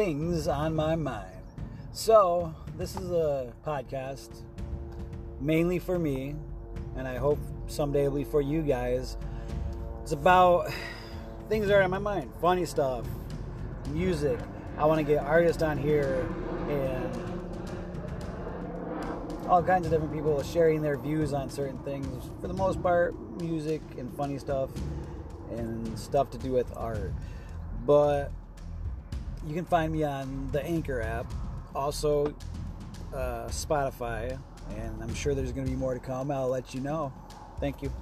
things on my mind. So, this is a podcast mainly for me, and I hope someday it'll be for you guys. It's about things that are on my mind funny stuff, music. I want to get artists on here and all kinds of different people sharing their views on certain things. For the most part, music and funny stuff and stuff to do with art. But you can find me on the Anchor app, also uh, Spotify, and I'm sure there's going to be more to come. I'll let you know. Thank you.